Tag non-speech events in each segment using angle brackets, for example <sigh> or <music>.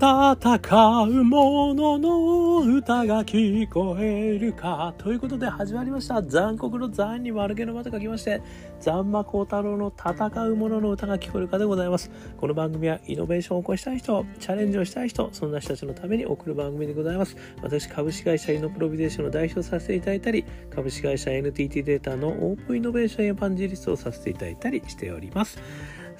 戦う者のの歌が聞こえるか。ということで始まりました。残酷の残に丸毛の間と書きまして、残魔高太郎の戦う者のの歌が聞こえるかでございます。この番組はイノベーションを起こしたい人、チャレンジをしたい人、そんな人たちのために送る番組でございます。私、株式会社イノプロビゼーションの代表させていただいたり、株式会社 NTT データのオープンイノベーションエヴァンジリストをさせていただいたりしております。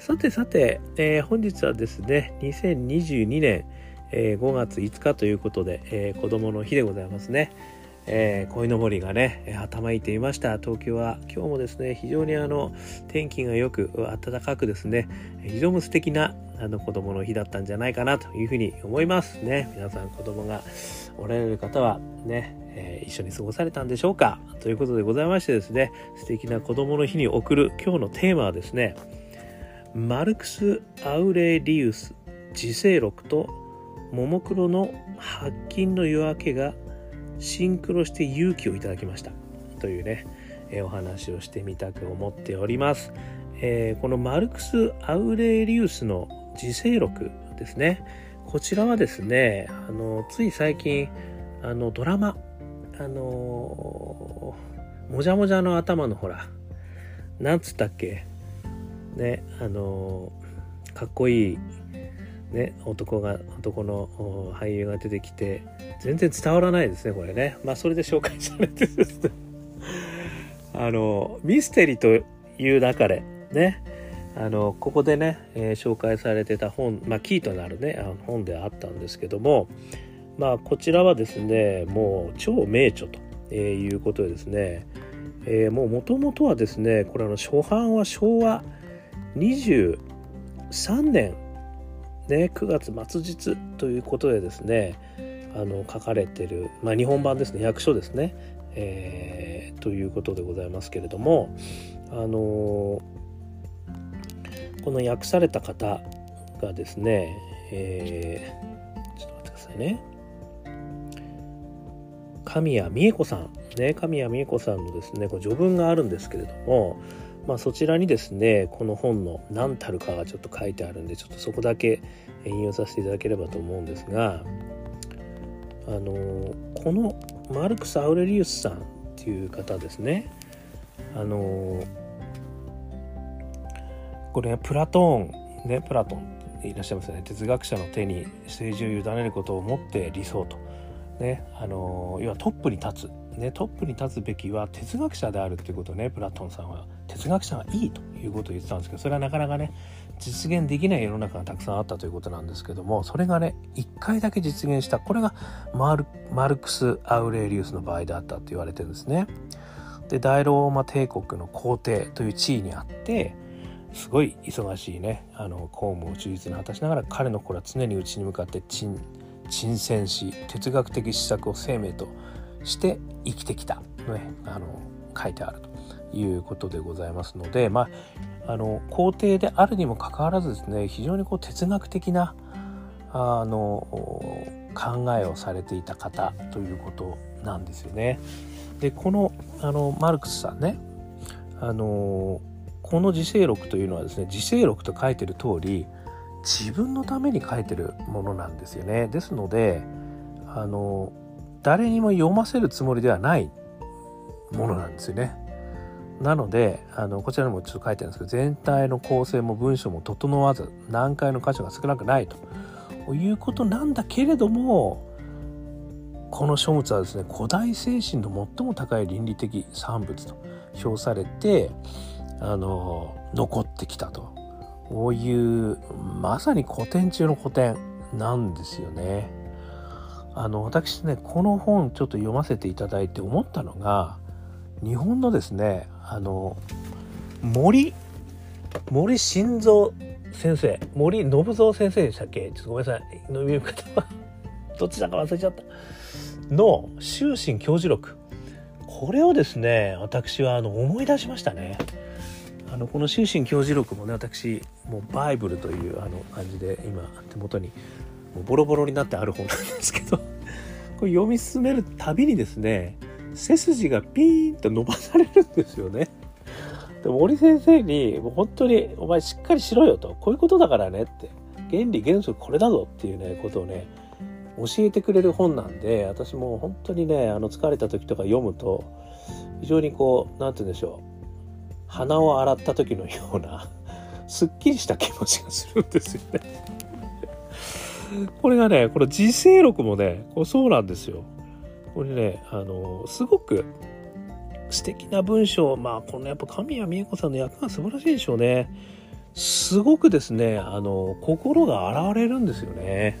さてさて、えー、本日はですね、2022年、えー、5月5日ということで、えー、子供の日でございますね。えー、鯉のぼりがね、頭いていました。東京は今日もですね、非常にあの、天気がよく暖かくですね、非常に素敵なあの子供の日だったんじゃないかなというふうに思いますね。皆さん子供がおられる方はね、えー、一緒に過ごされたんでしょうか？ということでございましてですね、素敵な子供の日に送る今日のテーマはですね、マルクス・アウレリウス自世録とももクロの発禁の夜明けがシンクロして勇気をいただきました。というね、え、お話をしてみたく思っております、えー、このマルクス・アウレリウスの自世録ですね。こちらはですねあのつい最近あのドラマあのもじゃもじゃの頭のほらなんつったっけ？ねあのかっこいいね男が男の俳優が出てきて全然伝わらないですねこれね。まあそれで紹介されてですね。<laughs> あのミステリーという中でね。あのここでね、えー、紹介されてた本、まあ、キーとなるねあの本であったんですけどもまあこちらはですねもう超名著と、えー、いうことでですね、えー、もうもともとはですねこれあの初版は昭和23年、ね、9月末日ということでですねあの書かれてる、まあ、日本版ですね役所ですね、えー、ということでございますけれどもあのこの訳された方がですね、えー、ちょっと待ってくださいね。神谷美恵子さんね神谷美恵子さんのですねこ序文があるんですけれどもまあ、そちらにですねこの本の何たるかがちょっと書いてあるんでちょっとそこだけ引用させていただければと思うんですがあのこのマルクス・アウレリウスさんっていう方ですね。あのこれプラトーンねプラトンいらっしゃいますよね。哲学者の手に政治を委ねることをもって理想と。ねあの要はトップに立つ。ね、トップに立つべきは哲学者であるっていうことをねプラトンさんは哲学者はいいということを言ってたんですけどそれはなかなかね実現できない世の中がたくさんあったということなんですけどもそれがね一回だけ実現したこれがマルマルクス・アウレリウスの場合であったと言われてるんですね。で大ローマ帝国の皇帝という地位にあってすごい忙しいねあの公務を忠実に果たしながら彼の頃は常に内に向かって鎮戦し哲学的施策を生命として生きてきた、ね、あの書いてあるということでございますので、まあ、あの皇帝であるにもかかわらずですね非常にこう哲学的なあの考えをされていた方ということなんですよね。でこのあのマルクスさんねあのこの自世録というのはですね自世録と書いてる通り自分のために書いてるものなんですよね。ですのであの誰にも読ませるつもりではないものなんですよね。なのであのこちらにもちょっと書いてあるんですけど全体の構成も文章も整わず難解の箇所が少なくないということなんだけれどもこの書物はですね古代精神の最も高い倫理的産物と評されてあの残ってきたとこういうまさに古典中の古典なんですよね。あの私ねこの本ちょっと読ませていただいて思ったのが日本のですねあの森森晋三先生森信蔵先生でしたっけ？ちょっとごめんなさい。読み方は <laughs> どっちだか忘れちゃった。の終身教授録。これをですね私はあの思い出しましたね。あのこの終身教授録もね私もうバイブルというあの感じで今手元にもうボロボロになってある本なんですけど <laughs> これ読み進めるたびにですね背筋がピーンと伸ばされるんですよね。で森先生にもう本当にお前しっかりしろよと。こういうことだからねって。原理原則これだぞっていうねことをね教えてくれる本なんで私も本当にねあの疲れた時とか読むと非常にこう何て言うんでしょう。鼻を洗った時のようなすっきりした気持ちがするんですよね。これがねこの自制録もねこそうなんですよ。これねあのすごく素敵な文章まあこのやっぱ神谷美恵子さんの役が素晴らしいでしょうね。すごくですねあの心が洗われるんですよね。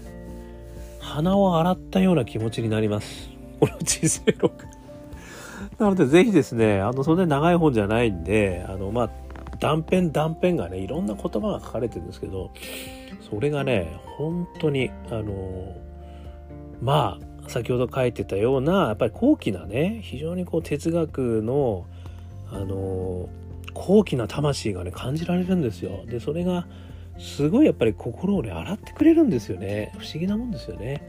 鼻を洗ったような気持ちになります。この人生録。なのでぜひですねあのそんなに長い本じゃないんであのまあ断片断片がねいろんな言葉が書かれてるんですけどそれがね本当にあのまあ先ほど書いてたようなやっぱり高貴なね非常にこう哲学のあの高貴な魂がね感じられるんですよ。でそれがすごいやっぱり心をね洗ってくれるんですよね不思議なもんですよね。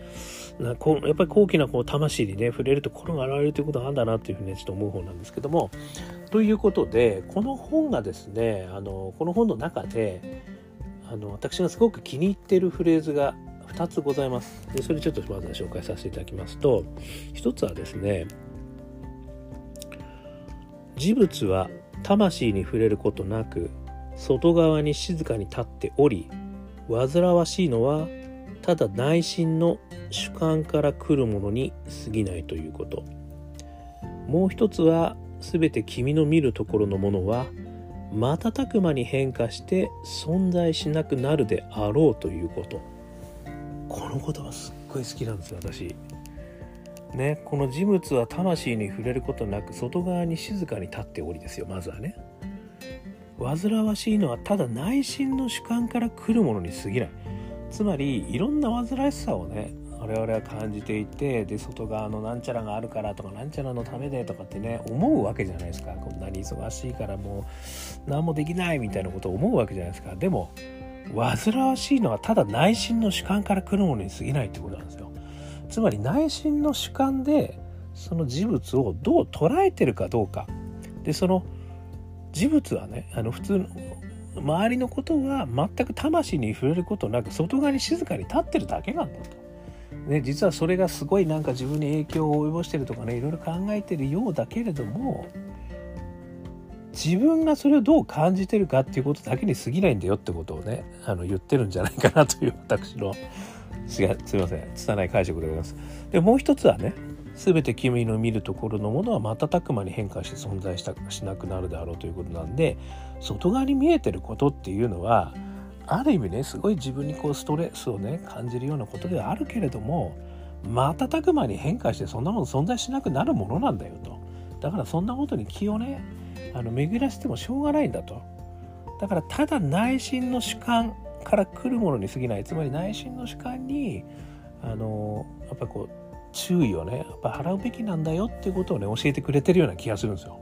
なこうやっぱり高貴なこう魂にね触れると心が洗われるということがあるんだなっていうふうにねちょっと思う方なんですけどもということでこの本がですねあのこの本の中であの私がすごく気に入っているフレーズが2つございます。でそれちょっとまず紹介させていただきますと1つはですね事物は魂に触れることなく外側に静かに立っており煩わしいのはただ内心の主観から来るものに過ぎないということもう一つは全て君の見るところのものは瞬く間に変化して存在しなくなるであろうということ。この言葉すっごい好きなんですよ私。ねこの事物は魂に触れることなく外側に静かに立っておりですよまずはね。煩わしいのはただ内心の主観から来るものに過ぎない。つまりいろんな煩わしさをね我々は感じていてで外側のなんちゃらがあるからとかなんちゃらのためでとかってね思うわけじゃないですか。こんなに忙しいからもう何もできないみたいなことを思うわけじゃないですか。でも煩わしいのはただ内心の主観から来るものに過ぎないってことなんですよ。つまり内心の主観でその事物をどう捉えてるかどうか。でその事物はねあの普通の周りのことは全く魂に触れることなく外側に静かに立ってるだけなんだと。ね、実はそれがすごいなんか自分に影響を及ぼしてるとかねいろいろ考えてるようだけれども自分がそれをどう感じてるかっていうことだけに過ぎないんだよってことをねあの言ってるんじゃないかなという私のすいません拙い解釈でございます。でもう一つはね全て君の見るところのものは瞬く間に変化して存在したしなくなるであろうということなんで外側に見えてることっていうのはある意味ねすごい自分にこうストレスをね感じるようなことではあるけれども瞬く間に変化してそんなもの存在しなくなるものなんだよと。だからそんなことに気をねあの巡らせてもしょうがないんだと。だからただ内心の主観から来るものに過ぎない。つまり内心の主観にあのやっぱこう注意をねやっぱ払うべきなんだよっていうことをね教えてくれてるような気がするんですよ。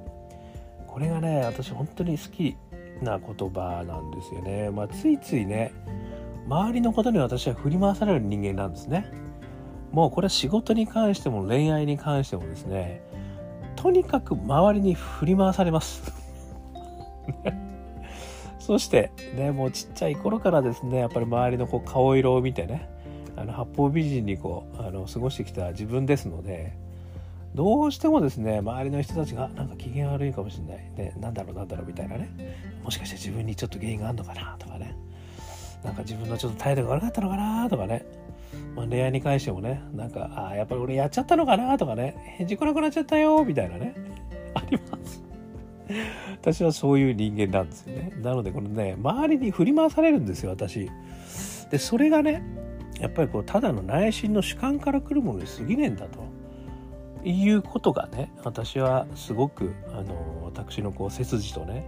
これがね私本当に好きな言葉なんですよね。まあ、ついついね周りのことに私は振り回される人間なんですね。もうこれは仕事に関しても恋愛に関してもですねとにかく周りに振り回されます。<laughs> そしてねもうちっちゃい頃からですねやっぱり周りのこう顔色を見てねあの八方美人にこうあの過ごしてきた自分ですのでどうしてもですね周りの人たちがなんか機嫌悪いかもしれない、ね、なんだろうなんだろうみたいなね。もしかして自分にちょっと原因があるのかなとかね。なんか自分のちょっと態度が悪かったのかなとかね、まあ、恋愛に関してもねなんかあやっぱり俺やっちゃったのかなとかね。返事来なくなっちゃったよみたいなね。あります。私はそういう人間なんですよね。なのでこのね周りに振り回されるんですよ私。でそれがねやっぱりこうただの内心の主観から来るものに過ぎねえんだと。いうことがね私はすごくあの私のこう背筋とね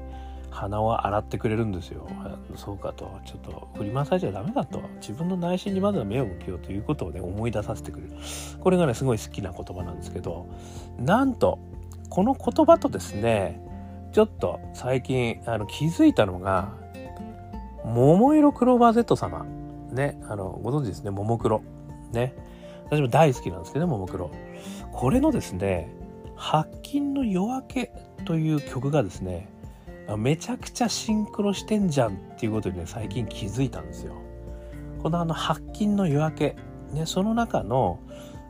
鼻を洗ってくれるんですよ。そうかと。ちょっと振り回されちゃダメだと。自分の内心にまずは目を向けようということをね思い出させてくれる。これがねすごい好きな言葉なんですけどなんとこの言葉とですねちょっと最近あの気づいたのが桃色クローバー Z 様。ね、あの、ご存知ですね、ももクロ。ね。私も大好きなんですけど、ももクロ。これのですね、白金の夜明けという曲がですね、めちゃくちゃシンクロしてんじゃんっていうことにね、最近気づいたんですよ。このあの白金の夜明け、ね、その中の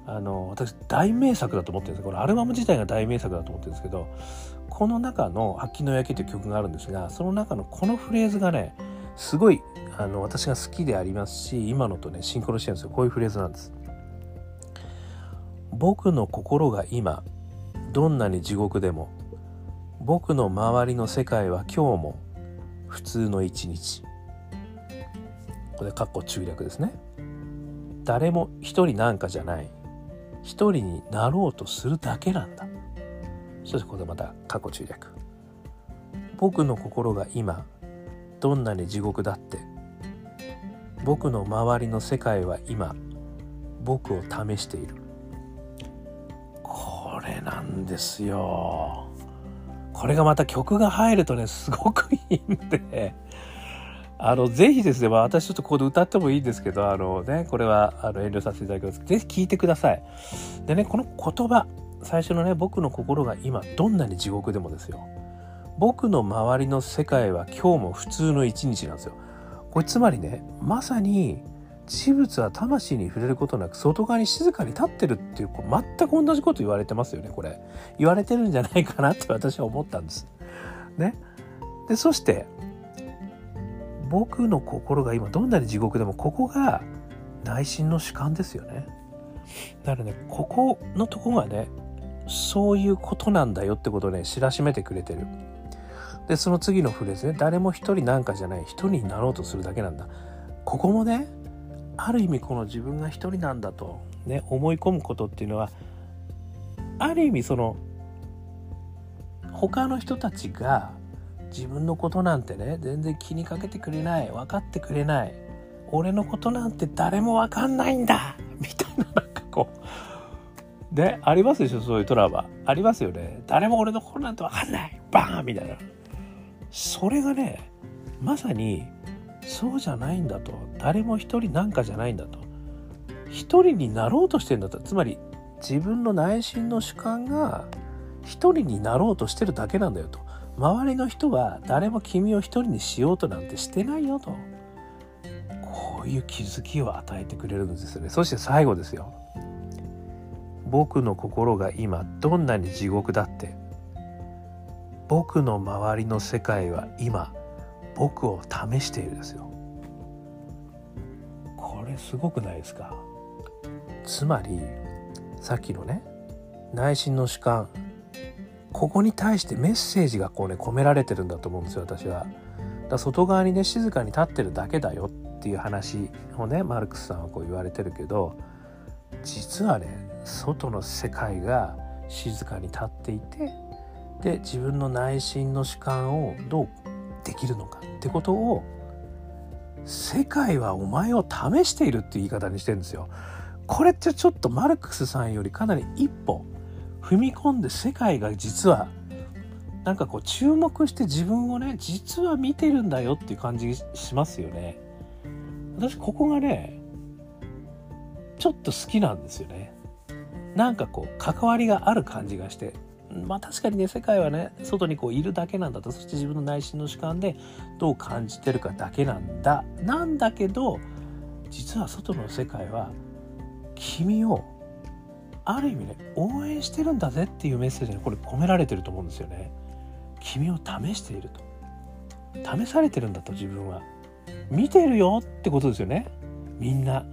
あの私大名作だと思ってるんですこれアルバム自体が大名作だと思ってるんですけどこの中の「白金の夜明け」という曲があるんですがその中のこのフレーズがねすごいあの私が好きでありますし今のとねシンクロしてるんですよこういうフレーズなんです。僕の心が今どんなに地獄でも僕の周りの世界は今日も普通の一日。これかっこ中略ですね。誰も一人なんかじゃない。一人になろうとするだけなんだ。そしてこれまた過去中略。僕の心が今どんなに地獄だって僕の周りの世界は今僕を試している。れなんですよ。これがまた曲が入るとねすごくいいんで。あのぜひですね、私ちょっとここで歌ってもいいんですけどあのねこれはあの遠慮させていただきます。ぜひ聴いてください。でねこの言葉最初のね僕の心が今どんなに地獄でもですよ。僕の周りの世界は今日も普通の一日なんですよ。これつまりねまさに事物は魂に触れることなく外側に静かに立ってるっていうこう全く同じこと言われてますよねこれ。言われてるんじゃないかなって私は思ったんです。ね。でそして僕の心が今どんなに地獄でもここが内心の主観ですよね。だからねここのとこがねそういうことなんだよってことをね知らしめてくれてる。でその次のフレーズね誰も一人なんかじゃない一人になろうとするだけなんだ。ここもねある意味この自分が一人なんだとね思い込むことっていうのはある意味その他の人たちが自分のことなんてね全然気にかけてくれない分かってくれない俺のことなんて誰も分かんないんだみたいななんかこうでありますでしょそういうトラウマ。ありますよね。誰も俺のことなんて分かんないバーンみたいな。それがねまさにそうじゃないんだと。誰も一人なんかじゃないんだと。一人になろうとしてんだと。つまり自分の内心の主観が一人になろうとしてるだけなんだよと。周りの人は誰も君を一人にしようとなんてしてないよと。こういう気づきを与えてくれるんですよね。そして最後ですよ。僕の心が今どんなに地獄だって僕の周りの世界は今僕を試しているですよこれすごくないですか？つまりさっきのね内心の主観ここに対してメッセージがこうね込められてるんだと思うんですよ私は。だ外側にね静かに立ってるだけだよっていう話をねマルクスさんはこう言われてるけど実はね外の世界が静かに立っていてで自分の内心の主観をどうできるのかってことを世界はお前を試しているっていう言い方にしてるんですよ。これってちょっとマルクスさんよりかなり一歩踏み込んで世界が実はなんかこう注目して自分をね実は見てるんだよっていう感じしますよね。私ここがねちょっと好きなんですよね。なんかこう関わりがある感じがしてまあ確かにね世界はね外にこういるだけなんだとそして自分の内心の主観でどう感じてるかだけなんだなんだけど実は外の世界は君をある意味ね応援してるんだぜっていうメッセージがこれ込められてると思うんですよね。君を試していると。試されてるんだと自分は。見てるよってことですよね。みんな。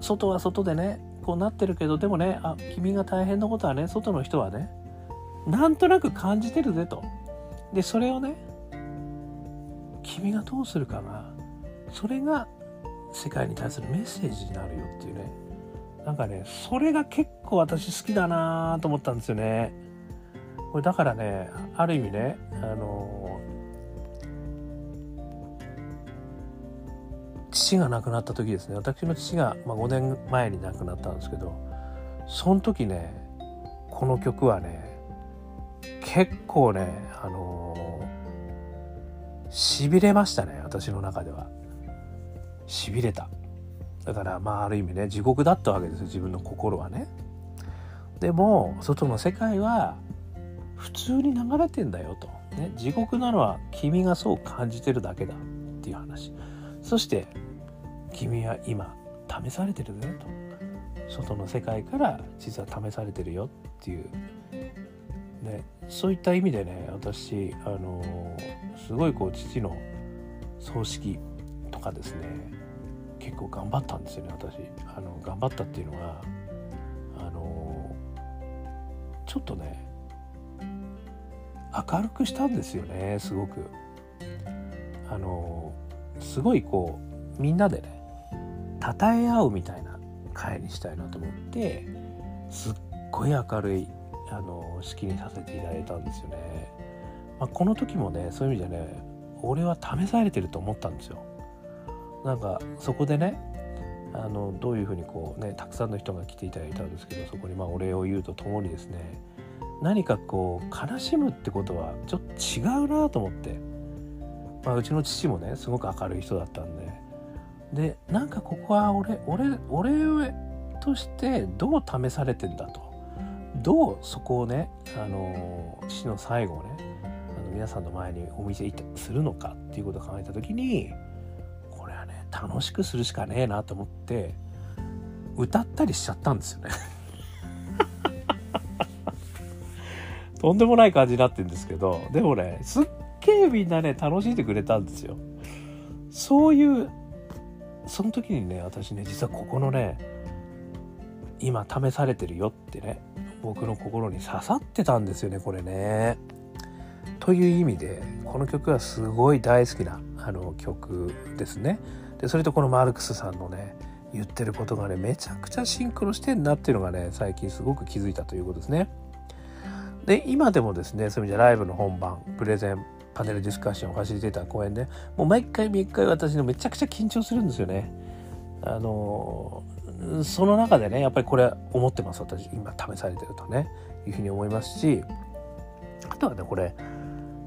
外は外でねこうなってるけどでもねあ君が大変なことはね外の人はねなんとなく感じてるぜと。でそれをね君がどうするかがそれが世界に対するメッセージになるよっていうね。なんかねそれが結構私好きだなと思ったんですよね。これだからねある意味ねあの父が亡くなった時ですね。私の父が、まあ、5年前に亡くなったんですけどその時ねこの曲はね結構ねあのしびれましたね私の中では。しびれた。だからまあある意味ね地獄だったわけですよ自分の心はね。でも外の世界は普通に流れてんだよと、ね、地獄なのは君がそう感じてるだけだっていう話。そして君は今試されてるねと。外の世界から実は試されてるよっていう、ね、そういった意味でね私あのすごいこう父の葬式とかですね結構頑張ったんですよね私。あの頑張ったっていうのはあのちょっとね明るくしたんですよねすごく。あのすごいこうみんなでね称え合うみたいな会にしたいなと思ってすっごい明るいあの式にさせていただいたんですよね、まあ、この時もねそういう意味でね俺は試されてると思ったんですよ。なんかそこでねあのどういうふうにこうねたくさんの人が来ていただいたんですけどそこにまあお礼を言うとともにですね何かこう悲しむってことはちょっと違うなと思って、まあ、うちの父もねすごく明るい人だったんで。でなんかここは俺俺俺としてどう試されてんだと。どうそこをねあの父の最後をねあの皆さんの前にお見せするのかっていうことを考えた時にこれはね楽しくするしかねえなと思って歌ったりしちゃったんですよね。<laughs> とんでもない感じになってるんですけどでもねすっげえみんなね楽しんでくれたんですよそういうその時にね私ね実はここのね今試されてるよってね僕の心に刺さってたんですよねこれね。という意味でこの曲はすごい大好きなあの曲ですね。でそれとこのマルクスさんのね言ってることがねめちゃくちゃシンクロしてんなっていうのがね最近すごく気づいたということですね。で今でもですねそういう意味でライブの本番プレゼンパネルディスカッションをファシリテーター公演でもう毎回毎回私のめちゃくちゃ緊張するんですよね。あのその中でねやっぱりこれ思ってます私今試されてるとねいうふうに思いますしあとはねこれ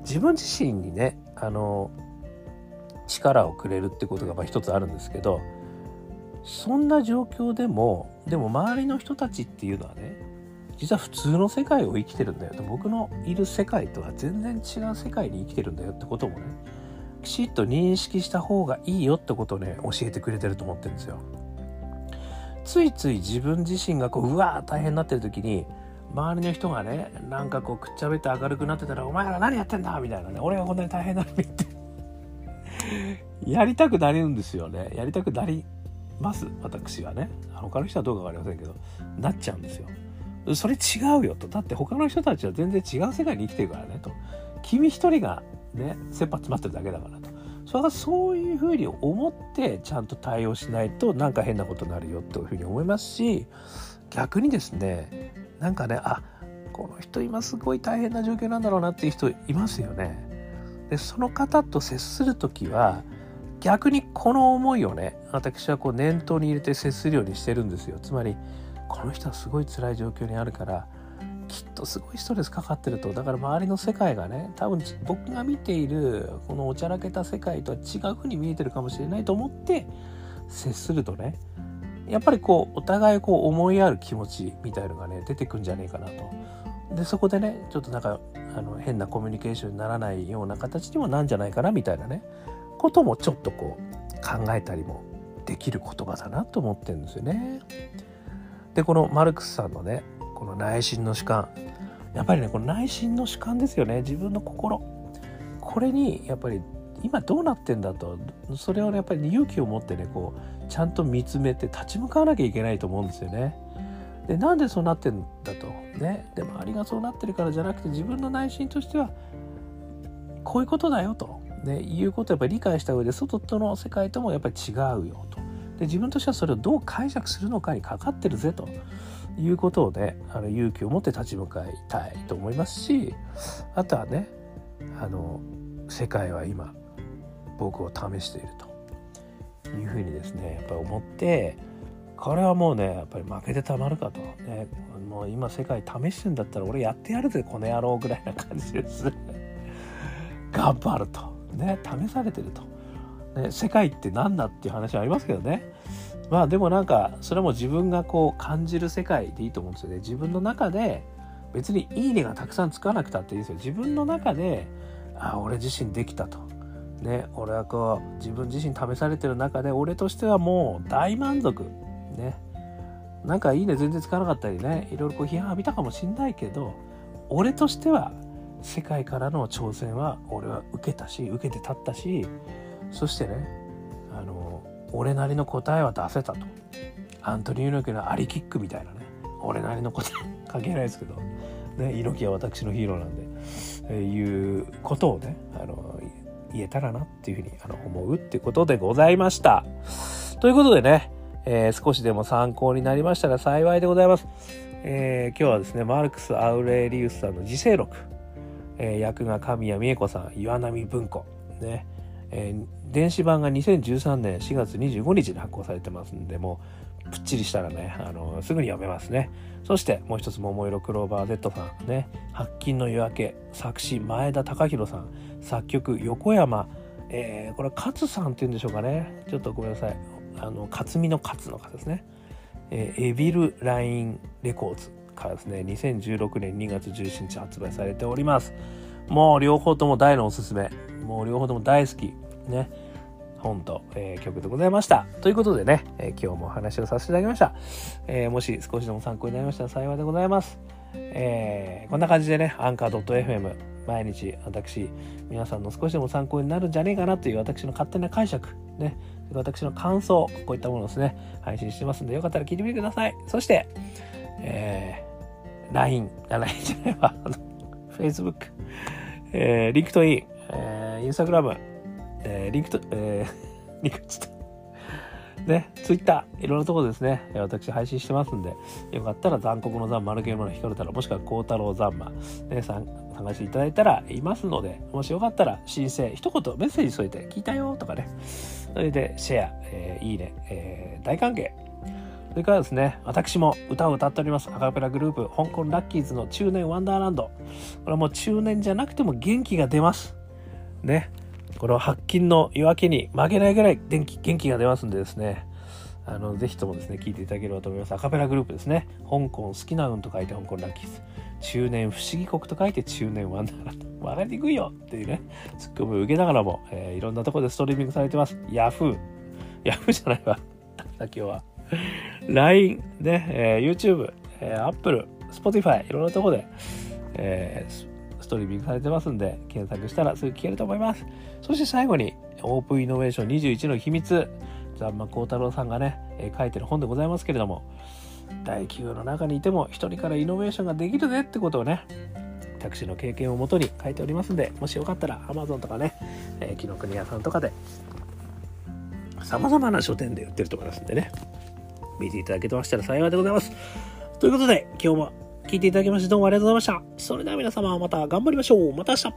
自分自身にねあの力をくれるってことがまあ一つあるんですけどそんな状況でもでも周りの人たちっていうのはね実は普通の世界を生きてるんだよと僕のいる世界とは全然違う世界に生きてるんだよってこともねきちっと認識した方がいいよってことをね教えてくれてると思ってるんですよ。ついつい自分自身がこううわー大変になってる時に周りの人がねなんかこうくっちゃべって明るくなってたら「お前ら何やってんだ!」みたいなね「俺がこんなに大変なのに」って <laughs> やりたくなるんですよねやりたくなります私はね他の人はどうか分かりませんけどなっちゃうんですよそれ違うよとだって他の人たちは全然違う世界に生きてるからねと君一人がね切羽詰まってるだけだからとそれはそういうふうに思ってちゃんと対応しないとなんか変なことになるよというふうに思いますし逆にですねなんかねあこの人今すごい大変な状況なんだろうなっていう人いますよね。でその方と接する時は逆にこの思いをね私はこう念頭に入れて接するようにしてるんですよ。つまりこの人はすごい辛い状況にあるからきっとすごいストレスかかってるとだから周りの世界がね多分僕が見ているこのおちゃらけた世界とは違う風に見えてるかもしれないと思って接するとねやっぱりこうお互いこう思い合う気持ちみたいのがね出てくんじゃねえかなと。でそこでねちょっとなんかあの変なコミュニケーションにならないような形にもなんじゃないかなみたいなねこともちょっとこう考えたりもできる言葉だなと思ってるんですよね。でこのマルクスさんのねこの内心の主観。やっぱりねこの内心の主観ですよね。自分の心。これにやっぱり今どうなってんだと。それをねやっぱり勇気を持ってねこうちゃんと見つめて立ち向かわなきゃいけないと思うんですよね。でなんでそうなってんだと。ね。で周りがそうなってるからじゃなくて自分の内心としてはこういうことだよと、ね、いうことをやっぱり理解した上で外との世界ともやっぱり違うよと。で自分としてはそれをどう解釈するのかにかかってるぜと。いうことをねあの勇気を持って立ち向かいたいと思いますしあとはねあの世界は今僕を試していると。いうふうにですねやっぱり思ってこれはもうねやっぱり負けてたまるかと。ねもう今世界試してんだったら俺やってやるぜこの野郎ぐらいな感じです。頑張ると。ね試されてると。ね、世界って何だっていう話はありますけどね。まあでもなんかそれも自分がこう感じる世界でいいと思うんですよね。自分の中で別にいいねがたくさんつかなくたっていいですよ。自分の中であ俺自身できたと。ね俺はこう自分自身試されてる中で俺としてはもう大満足。ね。なんかいいね全然つかなかったりねいろいろこう批判浴びたかもしんないけど俺としては世界からの挑戦は俺は受けたし受けて立ったしそしてねあの俺なりの答えは出せたと。アントニオ猪木のアリキックみたいなね。俺なりの答え関係ないですけど、ね、猪木は私のヒーローなんで、えー、いうことをねあの言えたらなっていうふうにあの思うってことでございました。ということでね、えー、少しでも参考になりましたら幸いでございます。えー、今日はですね、マルクス・アウレリウスさんの自世録、えー、役が神谷美恵子さん、岩波文庫、ね、えー、電子版が2013年4月25日に発行されてますんで、もう、ぷっちりしたらね、あのすぐに読めますね。そして、もう一つ、桃色クローバー Z さん、ね、白金の夜明け、作詞、前田隆弘さん、作曲、横山、えー、これ、勝さんっていうんでしょうかね。ちょっとごめんなさい。あの、勝美の勝の方ですね。えー、エビルラインレコーズからですね、2016年2月17日発売されております。もう両方とも大のおすすめ。もう両方とも大好き。ね。本と、えー、曲でございました。ということでね、えー、今日もお話をさせていただきました。えー、もし少しでも参考になりましたら幸いでございます。えこんな感じでね、アンカー .fm 毎日私、皆さんの少しでも参考になるんじゃねえかなという私の勝手な解釈、ね、私の感想、こういったものですね、配信してますんで、よかったら聞いてみてください。そして、えー、LINE、LINE じゃないわ、Facebook、えー、リンクトイン、えー、インスタグラム、えー、リンクト、えー、<laughs> リンクちょっと、ね、ツイッター、いろんなところですね、私配信してますんで、よかったら残酷の残、丸ゲームの光る太郎、もしくは孝太郎残馬、ね、探していただいたらいますので、もしよかったら申請、一言メッセージ添えて、聞いたよとかね、それでシェア、えー、いいね、えー、大歓迎。それからですね、私も歌を歌っております。アカペラグループ、香港ラッキーズの中年ワンダーランド。これはもう中年じゃなくても元気が出ます。ね。この発金の夜明けに負けないぐらい元気元気が出ますんでですね、あの、ぜひともですね、聞いていただければと思います。アカペラグループですね。香港好きな運と書いて香港ラッキーズ。中年不思議国と書いて中年ワンダーランド。わかりにくいよっていうね、ツッコミを受けながらも、えー、いろんなところでストリーミングされてます。ヤフー。ヤフーじゃないわ。今日は。LINE、ね、えー、YouTube、えー、Apple、Spotify、いろんなところで、えー、ストリーミングされてますんで、検索したらすぐ聞けると思います。そして最後に、オープンイノベーション21の秘密、ザンマ幸太郎さんがね、え、書いてる本でございますけれども、大企業の中にいても一人からイノベーションができるぜってことをね、私の経験をもとに書いておりますんで、もしよかったら Amazon とかね、えー、紀ノ国屋さんとかで、様々な書店で売ってると思いますんでね、見ていただけましたら幸いでございます。ということで、今日も聞いていただきましてどうもありがとうございました。それでは皆様また頑張りましょう。また明日